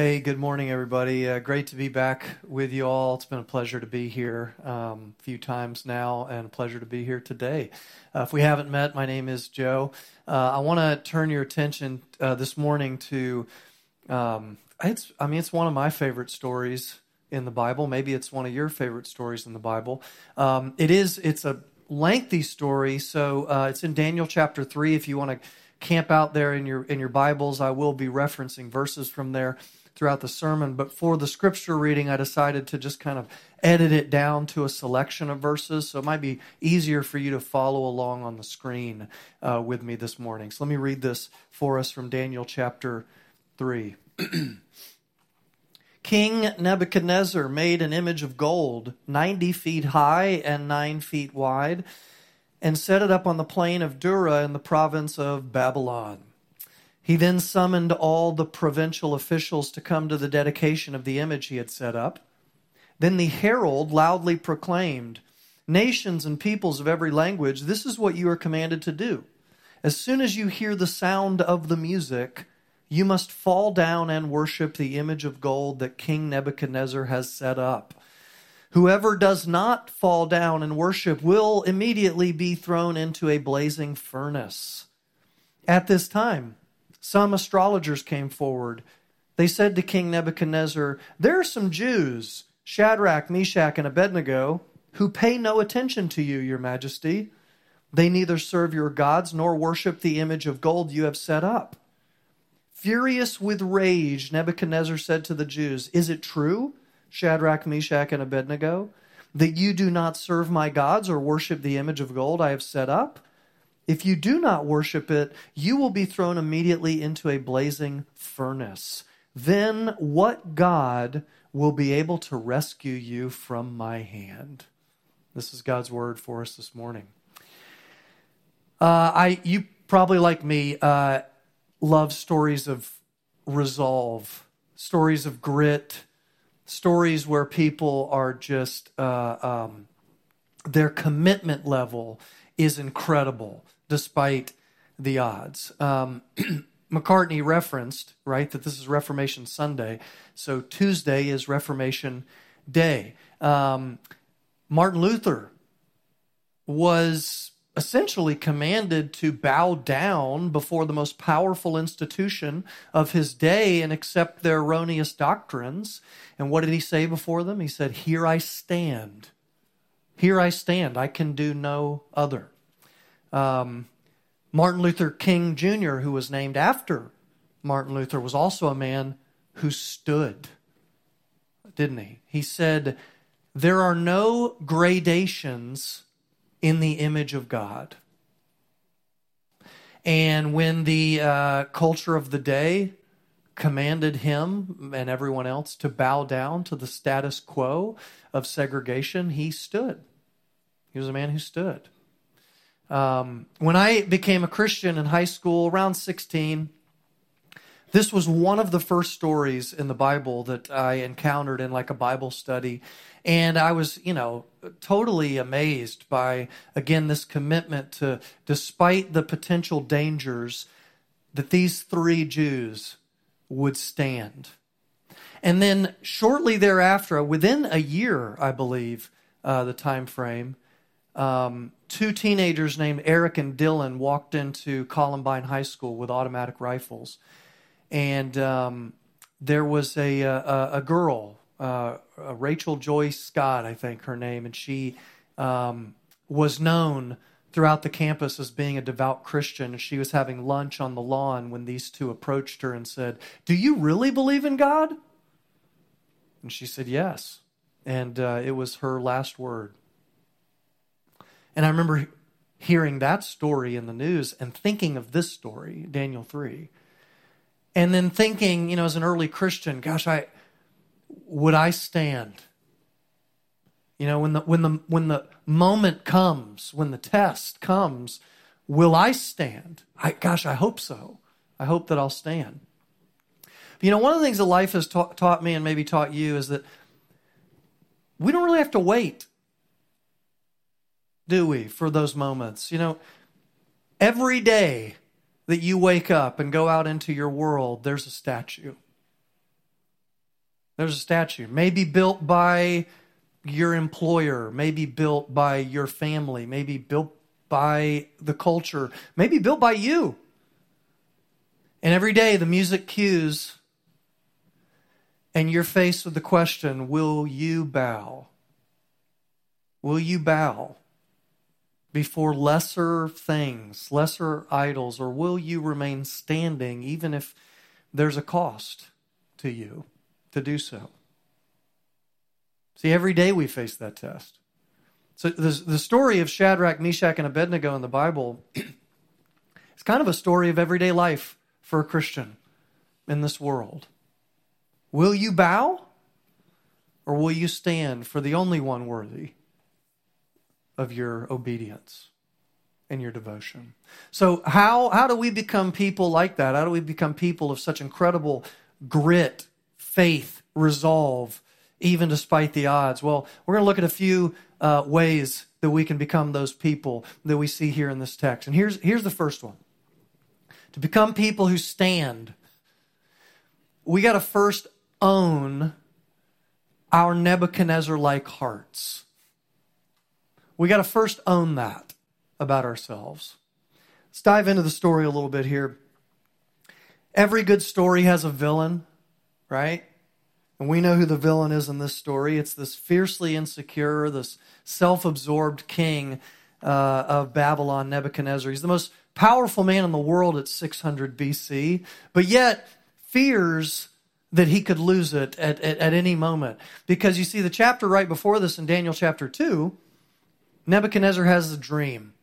Hey, good morning, everybody. Uh, great to be back with you all. It's been a pleasure to be here um, a few times now, and a pleasure to be here today. Uh, if we haven't met, my name is Joe. Uh, I want to turn your attention uh, this morning to um, it's. I mean, it's one of my favorite stories in the Bible. Maybe it's one of your favorite stories in the Bible. Um, it is. It's a lengthy story, so uh, it's in Daniel chapter three. If you want to camp out there in your in your Bibles, I will be referencing verses from there throughout the sermon. But for the scripture reading, I decided to just kind of edit it down to a selection of verses. So it might be easier for you to follow along on the screen uh, with me this morning. So let me read this for us from Daniel chapter 3. King Nebuchadnezzar made an image of gold, 90 feet high and 9 feet wide, and set it up on the plain of Dura in the province of Babylon. He then summoned all the provincial officials to come to the dedication of the image he had set up. Then the herald loudly proclaimed, Nations and peoples of every language, this is what you are commanded to do. As soon as you hear the sound of the music, you must fall down and worship the image of gold that King Nebuchadnezzar has set up. Whoever does not fall down and worship will immediately be thrown into a blazing furnace. At this time, some astrologers came forward. They said to King Nebuchadnezzar, There are some Jews, Shadrach, Meshach, and Abednego, who pay no attention to you, your majesty. They neither serve your gods nor worship the image of gold you have set up. Furious with rage, Nebuchadnezzar said to the Jews, Is it true, Shadrach, Meshach, and Abednego, that you do not serve my gods or worship the image of gold I have set up? If you do not worship it, you will be thrown immediately into a blazing furnace. Then what God will be able to rescue you from my hand? This is God's word for us this morning. Uh, I, you probably like me, uh, love stories of resolve, stories of grit, stories where people are just uh, um, their commitment level is incredible despite the odds. Um, McCartney referenced, right, that this is Reformation Sunday. So Tuesday is Reformation Day. Um, Martin Luther was essentially commanded to bow down before the most powerful institution of his day and accept their erroneous doctrines. And what did he say before them? He said, Here I stand. Here I stand. I can do no other. Um, Martin Luther King Jr., who was named after Martin Luther, was also a man who stood, didn't he? He said, There are no gradations in the image of God. And when the uh, culture of the day commanded him and everyone else to bow down to the status quo of segregation, he stood. He was a man who stood. Um, when I became a Christian in high school, around 16, this was one of the first stories in the Bible that I encountered in like a Bible study. And I was, you know, totally amazed by, again, this commitment to, despite the potential dangers, that these three Jews would stand. And then shortly thereafter, within a year, I believe, uh, the time frame, um, two teenagers named Eric and Dylan walked into Columbine High School with automatic rifles, and um, there was a a, a girl, uh, Rachel Joy Scott, I think her name, and she um, was known throughout the campus as being a devout Christian. And she was having lunch on the lawn when these two approached her and said, "Do you really believe in God?" And she said, "Yes." And uh, it was her last word. And I remember hearing that story in the news and thinking of this story, Daniel 3. And then thinking, you know, as an early Christian, gosh, I would I stand? You know, when the when the when the moment comes, when the test comes, will I stand? I gosh, I hope so. I hope that I'll stand. You know, one of the things that life has ta- taught me and maybe taught you is that we don't really have to wait do we, for those moments? You know, every day that you wake up and go out into your world, there's a statue. There's a statue, maybe built by your employer, maybe built by your family, maybe built by the culture, maybe built by you. And every day the music cues, and you're faced with the question Will you bow? Will you bow before lesser things, lesser idols, or will you remain standing even if there's a cost to you to do so? See, every day we face that test. So the, the story of Shadrach, Meshach, and Abednego in the Bible is kind of a story of everyday life for a Christian in this world. Will you bow or will you stand for the only one worthy of your obedience and your devotion? So, how, how do we become people like that? How do we become people of such incredible grit, faith, resolve, even despite the odds? Well, we're going to look at a few uh, ways that we can become those people that we see here in this text. And here's, here's the first one to become people who stand, we got to first own our Nebuchadnezzar like hearts. We got to first own that about ourselves. Let's dive into the story a little bit here. Every good story has a villain, right? And we know who the villain is in this story. It's this fiercely insecure, this self absorbed king uh, of Babylon, Nebuchadnezzar. He's the most powerful man in the world at 600 BC, but yet fears that he could lose it at, at, at any moment. Because you see, the chapter right before this in Daniel chapter 2, Nebuchadnezzar has a dream.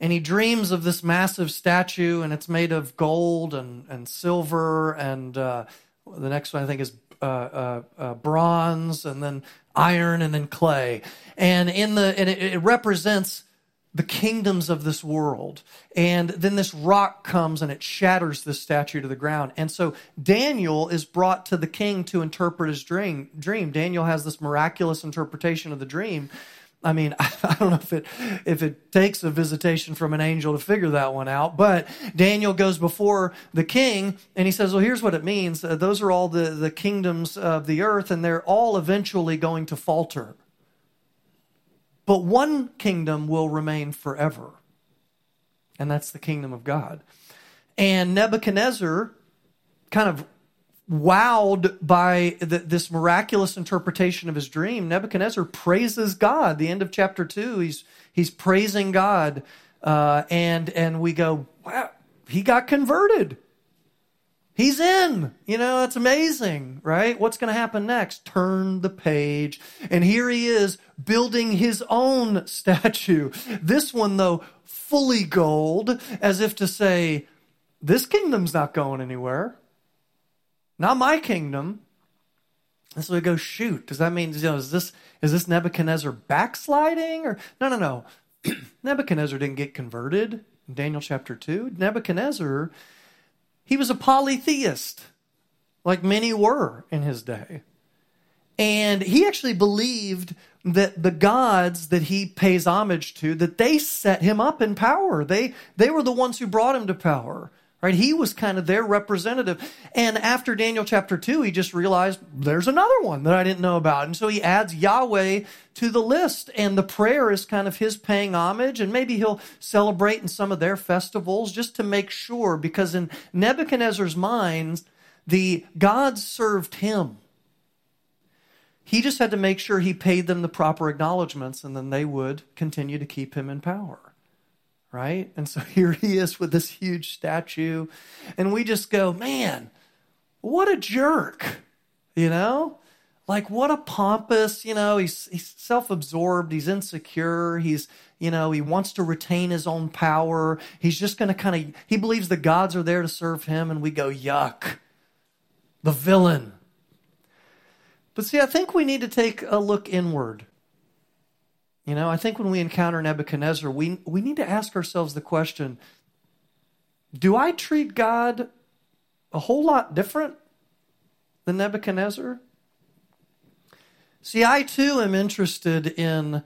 And he dreams of this massive statue, and it's made of gold and, and silver, and uh, the next one I think is uh, uh, uh, bronze, and then iron, and then clay. And in the and it, it represents the kingdoms of this world. And then this rock comes and it shatters this statue to the ground. And so Daniel is brought to the king to interpret his dream. Dream. Daniel has this miraculous interpretation of the dream. I mean, I don't know if it if it takes a visitation from an angel to figure that one out, but Daniel goes before the king and he says, "Well, here's what it means. Uh, those are all the the kingdoms of the earth, and they're all eventually going to falter, but one kingdom will remain forever, and that's the kingdom of God." And Nebuchadnezzar kind of wowed by the, this miraculous interpretation of his dream, Nebuchadnezzar praises God. The end of chapter two, he's he's praising God, uh, and and we go, wow, he got converted. He's in. You know, that's amazing, right? What's going to happen next? Turn the page. And here he is building his own statue. This one, though, fully gold, as if to say, this kingdom's not going anywhere. Not my kingdom. And so we go, shoot, does that mean, you know, is this, is this Nebuchadnezzar backsliding? Or no, no, no. Nebuchadnezzar didn't get converted in Daniel chapter 2. Nebuchadnezzar, he was a polytheist, like many were in his day. And he actually believed that the gods that he pays homage to, that they set him up in power. They, they were the ones who brought him to power. Right? He was kind of their representative. And after Daniel chapter 2, he just realized there's another one that I didn't know about. And so he adds Yahweh to the list. And the prayer is kind of his paying homage. And maybe he'll celebrate in some of their festivals just to make sure, because in Nebuchadnezzar's mind, the gods served him. He just had to make sure he paid them the proper acknowledgments, and then they would continue to keep him in power right? And so here he is with this huge statue. And we just go, man, what a jerk, you know? Like, what a pompous, you know, he's, he's self absorbed, he's insecure, he's, you know, he wants to retain his own power. He's just going to kind of, he believes the gods are there to serve him, and we go, yuck, the villain. But see, I think we need to take a look inward you know, I think when we encounter Nebuchadnezzar, we, we need to ask ourselves the question do I treat God a whole lot different than Nebuchadnezzar? See, I too am interested in,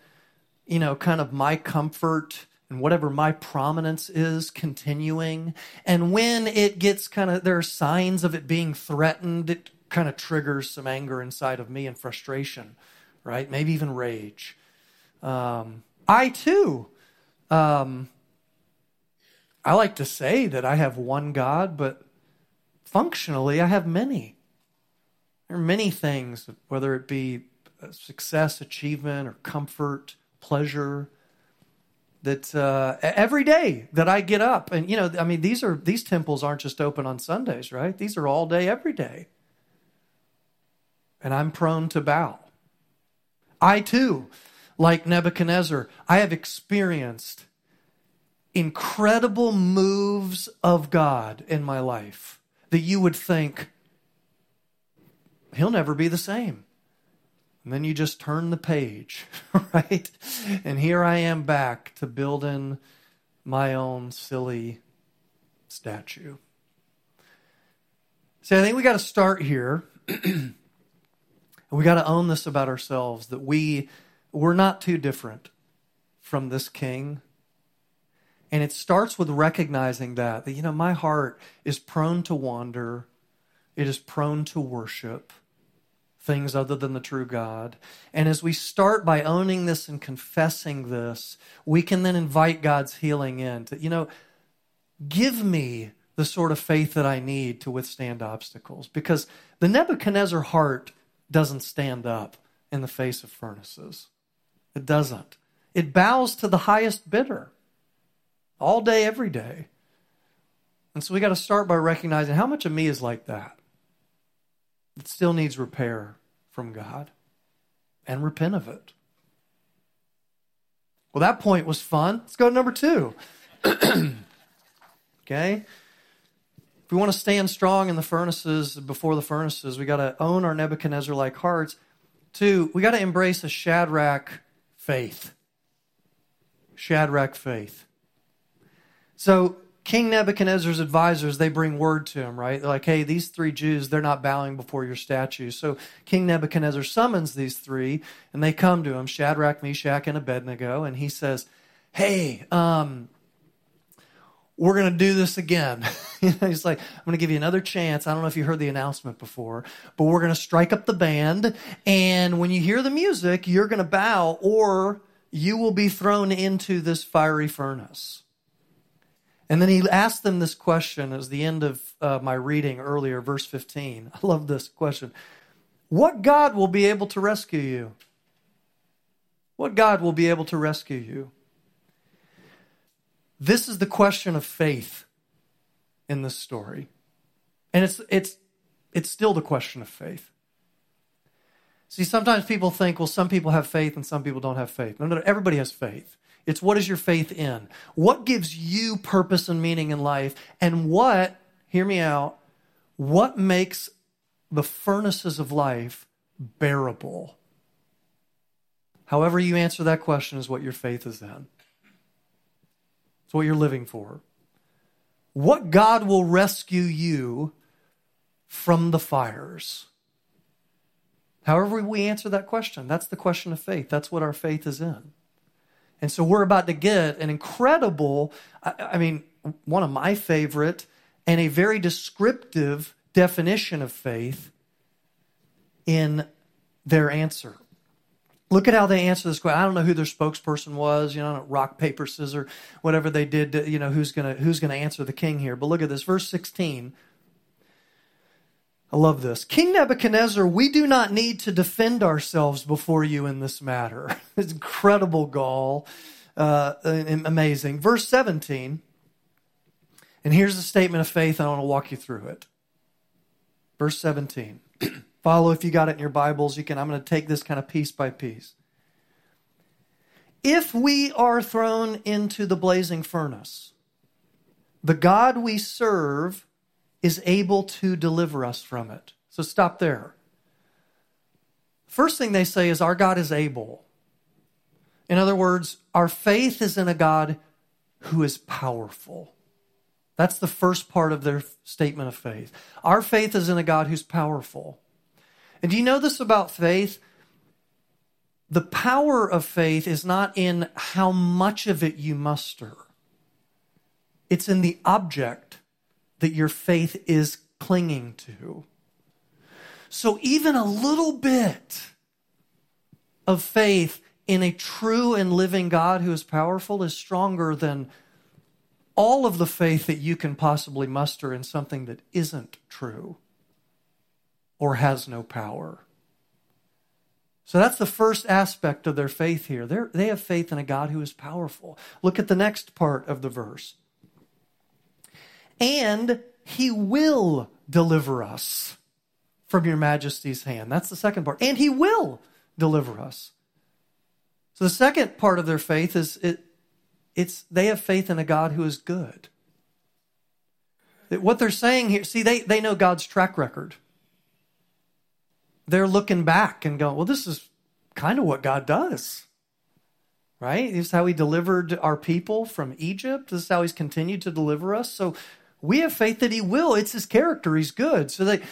you know, kind of my comfort and whatever my prominence is continuing. And when it gets kind of, there are signs of it being threatened, it kind of triggers some anger inside of me and frustration, right? Maybe even rage. Um, I too, um, I like to say that I have one God, but functionally I have many. There are many things, whether it be success, achievement, or comfort, pleasure, that uh, every day that I get up, and you know, I mean, these are these temples aren't just open on Sundays, right? These are all day, every day, and I'm prone to bow. I too, like Nebuchadnezzar, I have experienced incredible moves of God in my life that you would think he'll never be the same. And then you just turn the page, right? And here I am back to building my own silly statue. See, I think we got to start here. we got to own this about ourselves that we we're not too different from this king. And it starts with recognizing that that you know my heart is prone to wander. It is prone to worship things other than the true God. And as we start by owning this and confessing this, we can then invite God's healing in to, you know, give me the sort of faith that I need to withstand obstacles. Because the Nebuchadnezzar heart doesn't stand up in the face of furnaces. It doesn't. It bows to the highest bidder all day, every day. And so we got to start by recognizing how much of me is like that. It still needs repair from God and repent of it. Well, that point was fun. Let's go to number two. okay? If we want to stand strong in the furnaces, before the furnaces, we got to own our Nebuchadnezzar like hearts. Two, we got to embrace a Shadrach faith. Shadrach faith. So King Nebuchadnezzar's advisors, they bring word to him, right? They're like, hey, these three Jews, they're not bowing before your statue. So King Nebuchadnezzar summons these three, and they come to him, Shadrach, Meshach, and Abednego, and he says, hey, um, we're going to do this again. He's like, I'm going to give you another chance. I don't know if you heard the announcement before, but we're going to strike up the band. And when you hear the music, you're going to bow or you will be thrown into this fiery furnace. And then he asked them this question as the end of uh, my reading earlier, verse 15. I love this question. What God will be able to rescue you? What God will be able to rescue you? This is the question of faith in this story. And it's, it's, it's still the question of faith. See, sometimes people think, well, some people have faith and some people don't have faith. No, no, everybody has faith. It's what is your faith in? What gives you purpose and meaning in life? And what, hear me out, what makes the furnaces of life bearable? However, you answer that question is what your faith is in. It's what you're living for. What God will rescue you from the fires. However, we answer that question, that's the question of faith. That's what our faith is in. And so we're about to get an incredible, I, I mean, one of my favorite and a very descriptive definition of faith in their answer. Look at how they answer this question. I don't know who their spokesperson was, you know, rock, paper, scissors, whatever they did, to, you know, who's going to who's going to answer the king here. But look at this, verse 16. I love this. King Nebuchadnezzar, we do not need to defend ourselves before you in this matter. it's incredible gall. Uh, amazing. Verse 17. And here's the statement of faith, I want to walk you through it. Verse 17. Follow if you got it in your Bibles. You can. I'm going to take this kind of piece by piece. If we are thrown into the blazing furnace, the God we serve is able to deliver us from it. So stop there. First thing they say is, Our God is able. In other words, our faith is in a God who is powerful. That's the first part of their statement of faith. Our faith is in a God who's powerful. And do you know this about faith? The power of faith is not in how much of it you muster, it's in the object that your faith is clinging to. So even a little bit of faith in a true and living God who is powerful is stronger than all of the faith that you can possibly muster in something that isn't true or has no power. So that's the first aspect of their faith here. They're, they have faith in a God who is powerful. Look at the next part of the verse. And he will deliver us from your majesty's hand. That's the second part. And he will deliver us. So the second part of their faith is it, it's they have faith in a God who is good. What they're saying here, see, they, they know God's track record. They're looking back and going, well, this is kind of what God does. Right? This is how he delivered our people from Egypt. This is how he's continued to deliver us. So we have faith that he will. It's his character. He's good. So they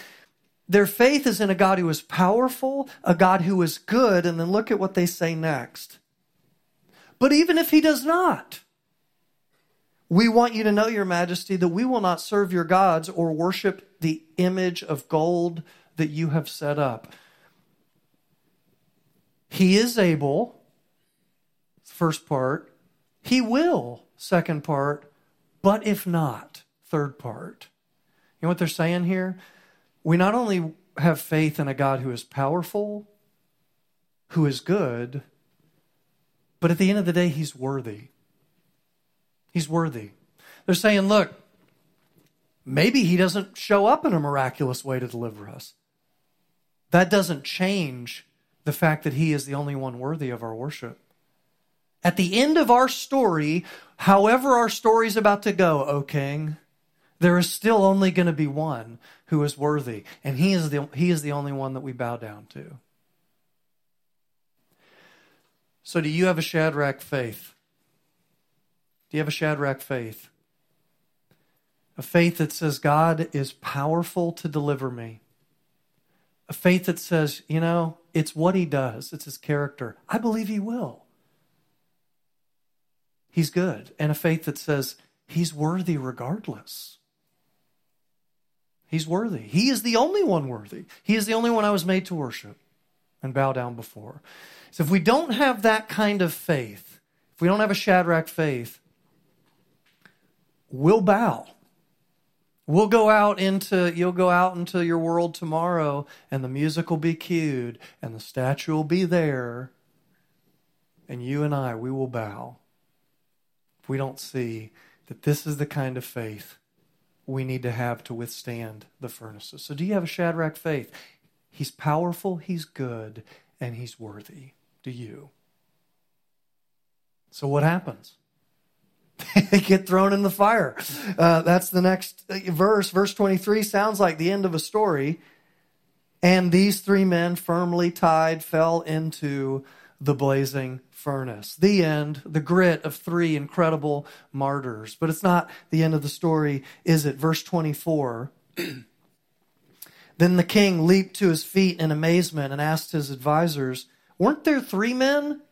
their faith is in a God who is powerful, a God who is good, and then look at what they say next. But even if he does not, we want you to know, Your Majesty, that we will not serve your gods or worship the image of gold that you have set up. He is able, first part. He will, second part. But if not, third part. You know what they're saying here? We not only have faith in a God who is powerful, who is good, but at the end of the day, he's worthy. He's worthy. They're saying, look, maybe he doesn't show up in a miraculous way to deliver us. That doesn't change the fact that he is the only one worthy of our worship. At the end of our story, however our story is about to go, O king, there is still only going to be one who is worthy, and he is the, he is the only one that we bow down to. So, do you have a Shadrach faith? Do you have a Shadrach faith? A faith that says God is powerful to deliver me. A faith that says, you know, it's what he does, it's his character. I believe he will. He's good. And a faith that says he's worthy regardless. He's worthy. He is the only one worthy. He is the only one I was made to worship and bow down before. So if we don't have that kind of faith, if we don't have a Shadrach faith, we'll bow. We'll go out into you'll go out into your world tomorrow and the music will be cued and the statue will be there and you and I we will bow. If we don't see that this is the kind of faith we need to have to withstand the furnaces. So, do you have a Shadrach faith? He's powerful, he's good, and he's worthy. Do you? So, what happens? get thrown in the fire. Uh, that's the next verse. Verse 23 sounds like the end of a story. And these three men, firmly tied, fell into the blazing furnace. The end, the grit of three incredible martyrs. But it's not the end of the story, is it? Verse 24. then the king leaped to his feet in amazement and asked his advisors, Weren't there three men?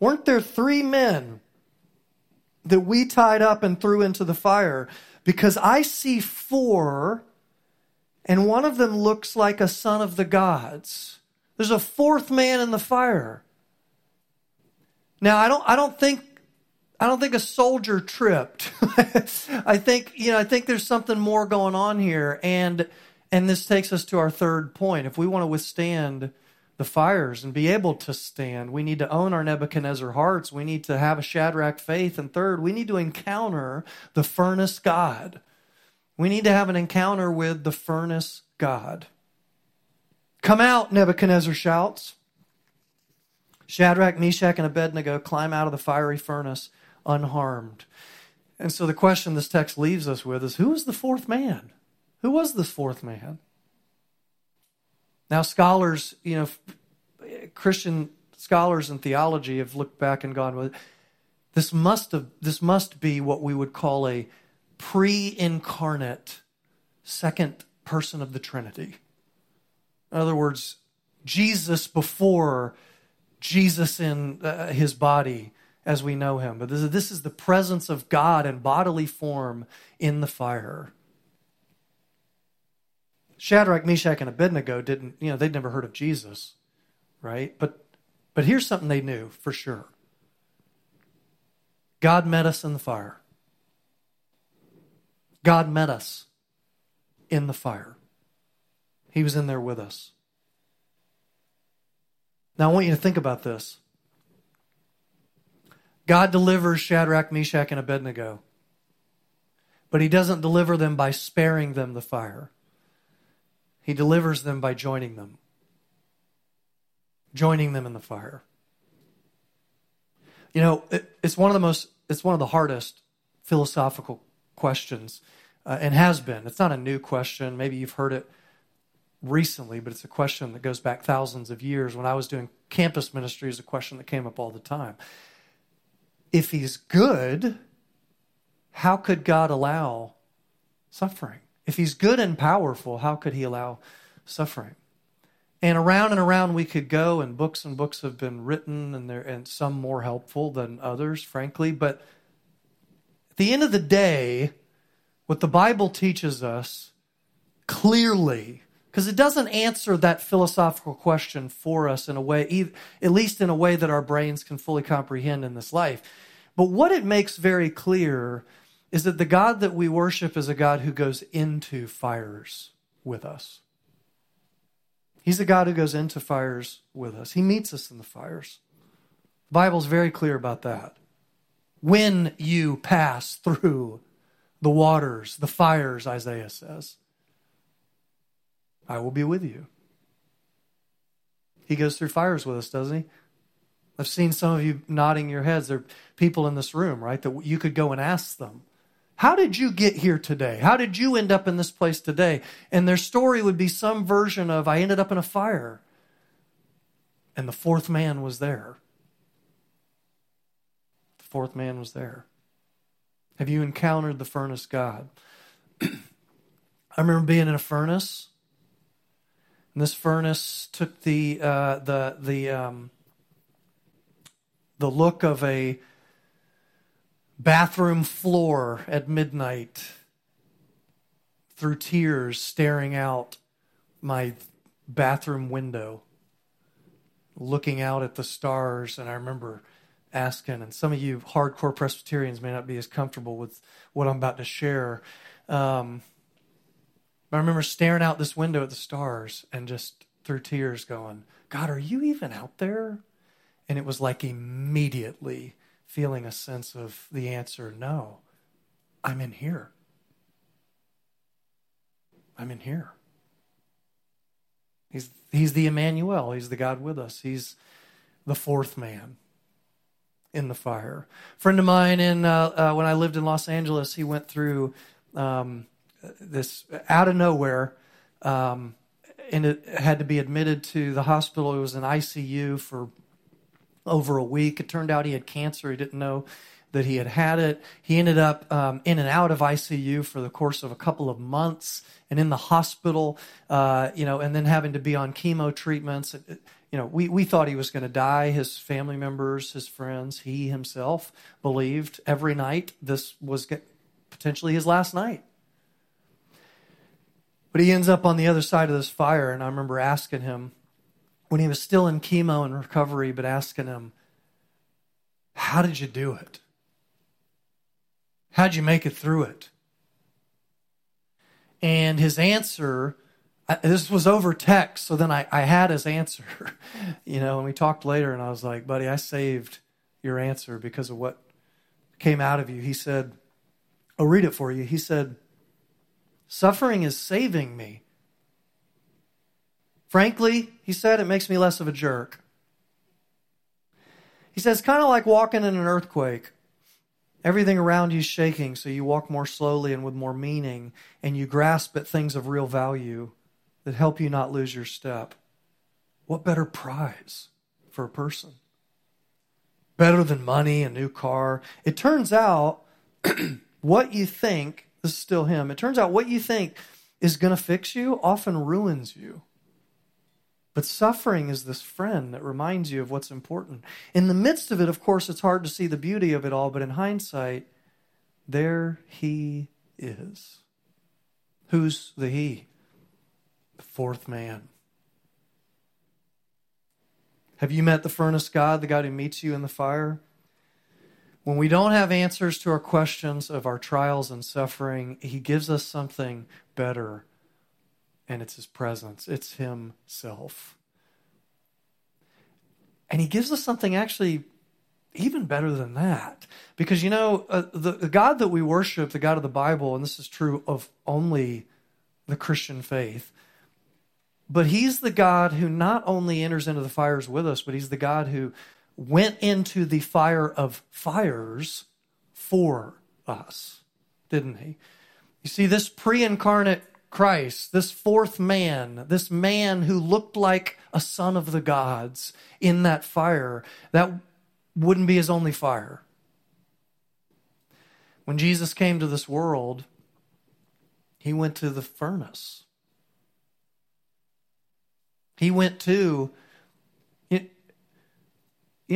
Weren't there three men that we tied up and threw into the fire? Because I see four, and one of them looks like a son of the gods. There's a fourth man in the fire. Now, I don't, I don't think, I don't think a soldier tripped. I think, you know, I think there's something more going on here. And, and this takes us to our third point. If we want to withstand the fires and be able to stand, we need to own our Nebuchadnezzar hearts. We need to have a Shadrach faith. And third, we need to encounter the furnace God. We need to have an encounter with the furnace God. Come out, Nebuchadnezzar shouts. Shadrach, Meshach, and Abednego climb out of the fiery furnace unharmed. And so the question this text leaves us with is who is the fourth man? Who was this fourth man? Now, scholars, you know, Christian scholars in theology have looked back and gone, well, this must have this must be what we would call a pre-incarnate second person of the Trinity. In other words, Jesus before Jesus in uh, his body as we know him. But this is, this is the presence of God in bodily form in the fire. Shadrach, Meshach, and Abednego didn't, you know, they'd never heard of Jesus, right? But but here's something they knew for sure. God met us in the fire. God met us in the fire. He was in there with us. Now I want you to think about this. God delivers Shadrach, Meshach, and Abednego, but he doesn't deliver them by sparing them the fire. He delivers them by joining them, joining them in the fire. You know, it, it's one of the most, it's one of the hardest philosophical questions, uh, and has been. It's not a new question. Maybe you've heard it recently, but it's a question that goes back thousands of years. When I was doing campus ministry, is a question that came up all the time. If he's good, how could God allow suffering? If he's good and powerful, how could he allow suffering? And around and around we could go, and books and books have been written, and there and some more helpful than others, frankly. But at the end of the day, what the Bible teaches us clearly, because it doesn't answer that philosophical question for us in a way, at least in a way that our brains can fully comprehend in this life. But what it makes very clear is that the God that we worship is a God who goes into fires with us. He's a God who goes into fires with us. He meets us in the fires. The Bible's very clear about that. When you pass through the waters, the fires, Isaiah says, I will be with you. He goes through fires with us, doesn't he? I've seen some of you nodding your heads. There are people in this room, right, that you could go and ask them how did you get here today? How did you end up in this place today? And their story would be some version of I ended up in a fire and the fourth man was there. The fourth man was there. Have you encountered the furnace God? I remember being in a furnace. And this furnace took the uh, the the um, the look of a bathroom floor at midnight through tears staring out my bathroom window looking out at the stars. And i remember asking and some of you hardcore presbyterians may not be as comfortable with what i'm about to share. Um, i remember staring out this window at the stars and just through tears going god are you even out there? And it was like immediately feeling a sense of the answer no, I'm in here. I'm in here. He's, he's the Emmanuel. He's the God with us. He's the fourth man in the fire. A friend of mine, in uh, uh, when I lived in Los Angeles, he went through um, this out of nowhere, um, and it had to be admitted to the hospital. It was an ICU for over a week. It turned out he had cancer. He didn't know that he had had it. He ended up um, in and out of ICU for the course of a couple of months and in the hospital, uh, you know, and then having to be on chemo treatments. You know, we, we thought he was going to die. His family members, his friends, he himself believed every night this was potentially his last night. But he ends up on the other side of this fire, and I remember asking him, when he was still in chemo and recovery, but asking him, How did you do it? How'd you make it through it? And his answer, this was over text, so then I, I had his answer, you know, and we talked later, and I was like, buddy, I saved your answer because of what came out of you. He said, I'll read it for you. He said, Suffering is saving me. Frankly, he said, it makes me less of a jerk. He says, kind of like walking in an earthquake. Everything around you is shaking, so you walk more slowly and with more meaning, and you grasp at things of real value that help you not lose your step. What better prize for a person? Better than money, a new car. It turns out what you think, this is still him, it turns out what you think is going to fix you often ruins you. But suffering is this friend that reminds you of what's important. In the midst of it, of course, it's hard to see the beauty of it all, but in hindsight, there he is. Who's the he? The fourth man. Have you met the furnace God, the God who meets you in the fire? When we don't have answers to our questions of our trials and suffering, He gives us something better, and it's His presence, it's Himself. And He gives us something actually even better than that. Because, you know, uh, the, the God that we worship, the God of the Bible, and this is true of only the Christian faith, but He's the God who not only enters into the fires with us, but He's the God who went into the fire of fires for us, didn't He? You see, this pre incarnate Christ, this fourth man, this man who looked like a son of the gods in that fire, that wouldn't be his only fire. When Jesus came to this world, he went to the furnace. He went to, you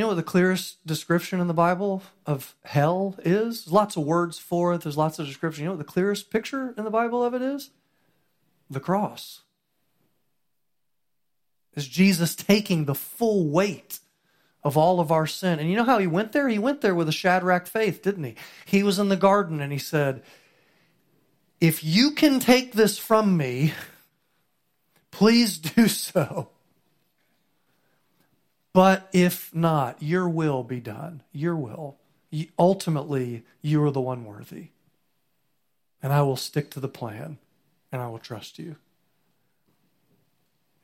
know what the clearest description in the Bible of hell is? There's lots of words for it, there's lots of description. You know what the clearest picture in the Bible of it is? The cross. Is Jesus taking the full weight of all of our sin. And you know how he went there? He went there with a Shadrach faith, didn't he? He was in the garden and he said, If you can take this from me, please do so. But if not, your will be done. Your will. Ultimately, you are the one worthy. And I will stick to the plan and I will trust you.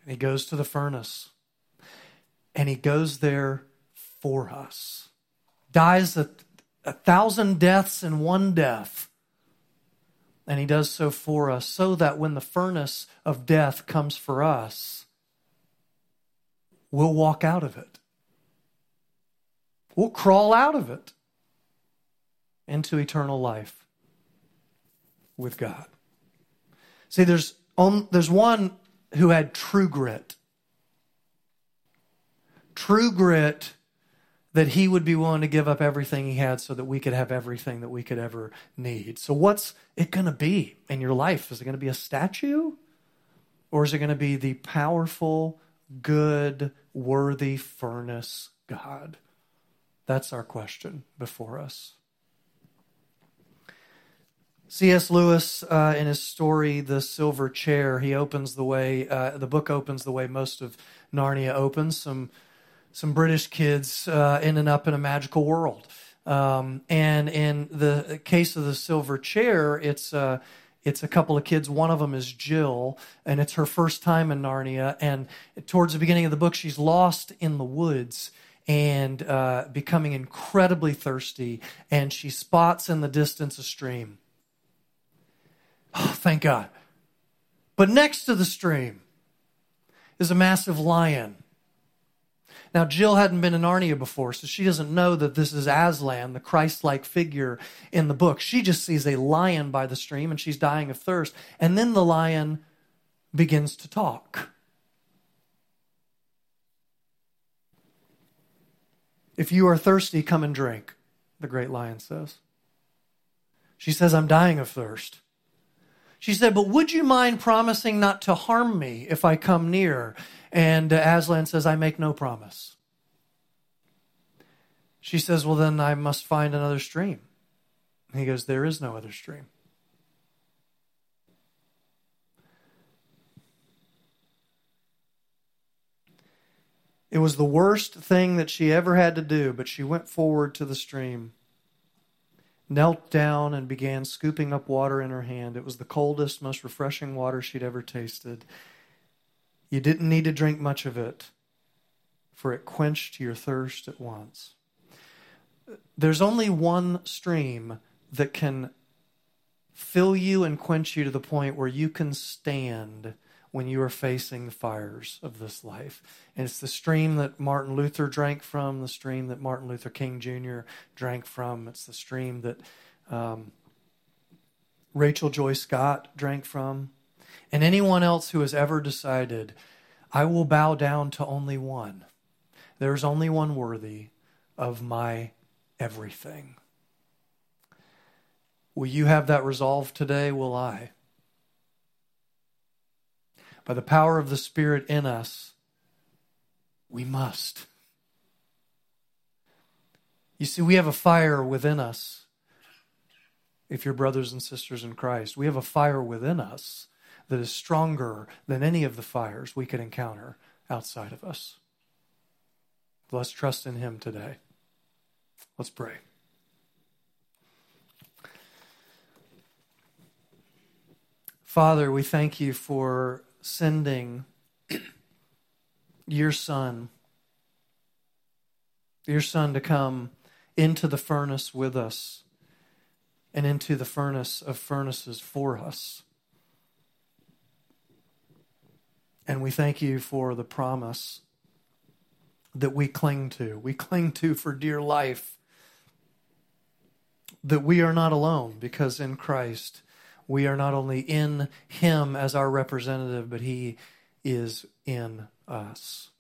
And he goes to the furnace and he goes there for us. Dies a, a thousand deaths in one death. And he does so for us, so that when the furnace of death comes for us, we'll walk out of it. We'll crawl out of it into eternal life with God. See, there's, um, there's one who had true grit. True grit that he would be willing to give up everything he had so that we could have everything that we could ever need. So, what's it going to be in your life? Is it going to be a statue? Or is it going to be the powerful, good, worthy furnace God? That's our question before us. C.S. Lewis, uh, in his story, The Silver Chair, he opens the way, uh, the book opens the way most of Narnia opens. Some some British kids uh, ending up in a magical world. Um, and in the case of the silver chair, it's uh, it's a couple of kids. One of them is Jill, and it's her first time in Narnia. And towards the beginning of the book, she's lost in the woods and uh, becoming incredibly thirsty. And she spots in the distance a stream. Oh, thank God! But next to the stream is a massive lion now, Jill hadn't been in Narnia before, so she doesn't know that this is Aslan, the Christ like figure in the book. She just sees a lion by the stream and she's dying of thirst. And then the lion begins to talk. If you are thirsty, come and drink, the great lion says. She says, I'm dying of thirst. She said, But would you mind promising not to harm me if I come near? And uh, Aslan says, I make no promise. She says, Well, then I must find another stream. he goes, There is no other stream. It was the worst thing that she ever had to do, but she went forward to the stream, knelt down, and began scooping up water in her hand. It was the coldest, most refreshing water she'd ever tasted. You didn't need to drink much of it, for it quenched your thirst at once. There's only one stream that can fill you and quench you to the point where you can stand when you are facing the fires of this life. And it's the stream that Martin Luther drank from, the stream that Martin Luther King Jr. drank from. It's the stream that um, Rachel Joy Scott drank from and anyone else who has ever decided, I will bow down to only one. There is only one worthy of my everything. Will you have that resolve today? Will I? By the power of the Spirit in us, we must. You see, we have a fire within us. If you're brothers and sisters in Christ, we have a fire within us that is stronger than any of the fires we could encounter outside of us. Let's trust in Him today. Let's pray. Father, we thank you for sending your Son, your Son to come into the furnace with us and into the furnace of furnaces for us. And we thank you for the promise that we cling to. We cling to for dear life. That we are not alone because in Christ we are not only in Him as our representative, but He is in us.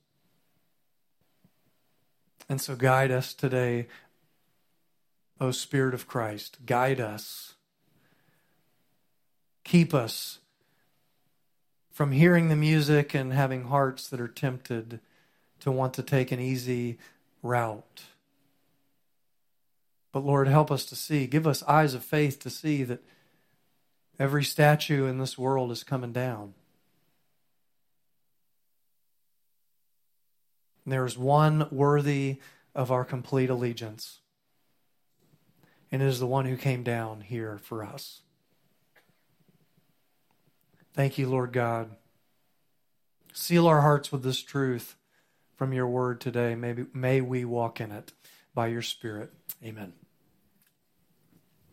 And so guide us today, O Spirit of Christ. Guide us. Keep us from hearing the music and having hearts that are tempted to want to take an easy route. But Lord, help us to see. Give us eyes of faith to see that every statue in this world is coming down. And there is one worthy of our complete allegiance. And it is the one who came down here for us. Thank you, Lord God. Seal our hearts with this truth from your word today. May, may we walk in it by your Spirit. Amen.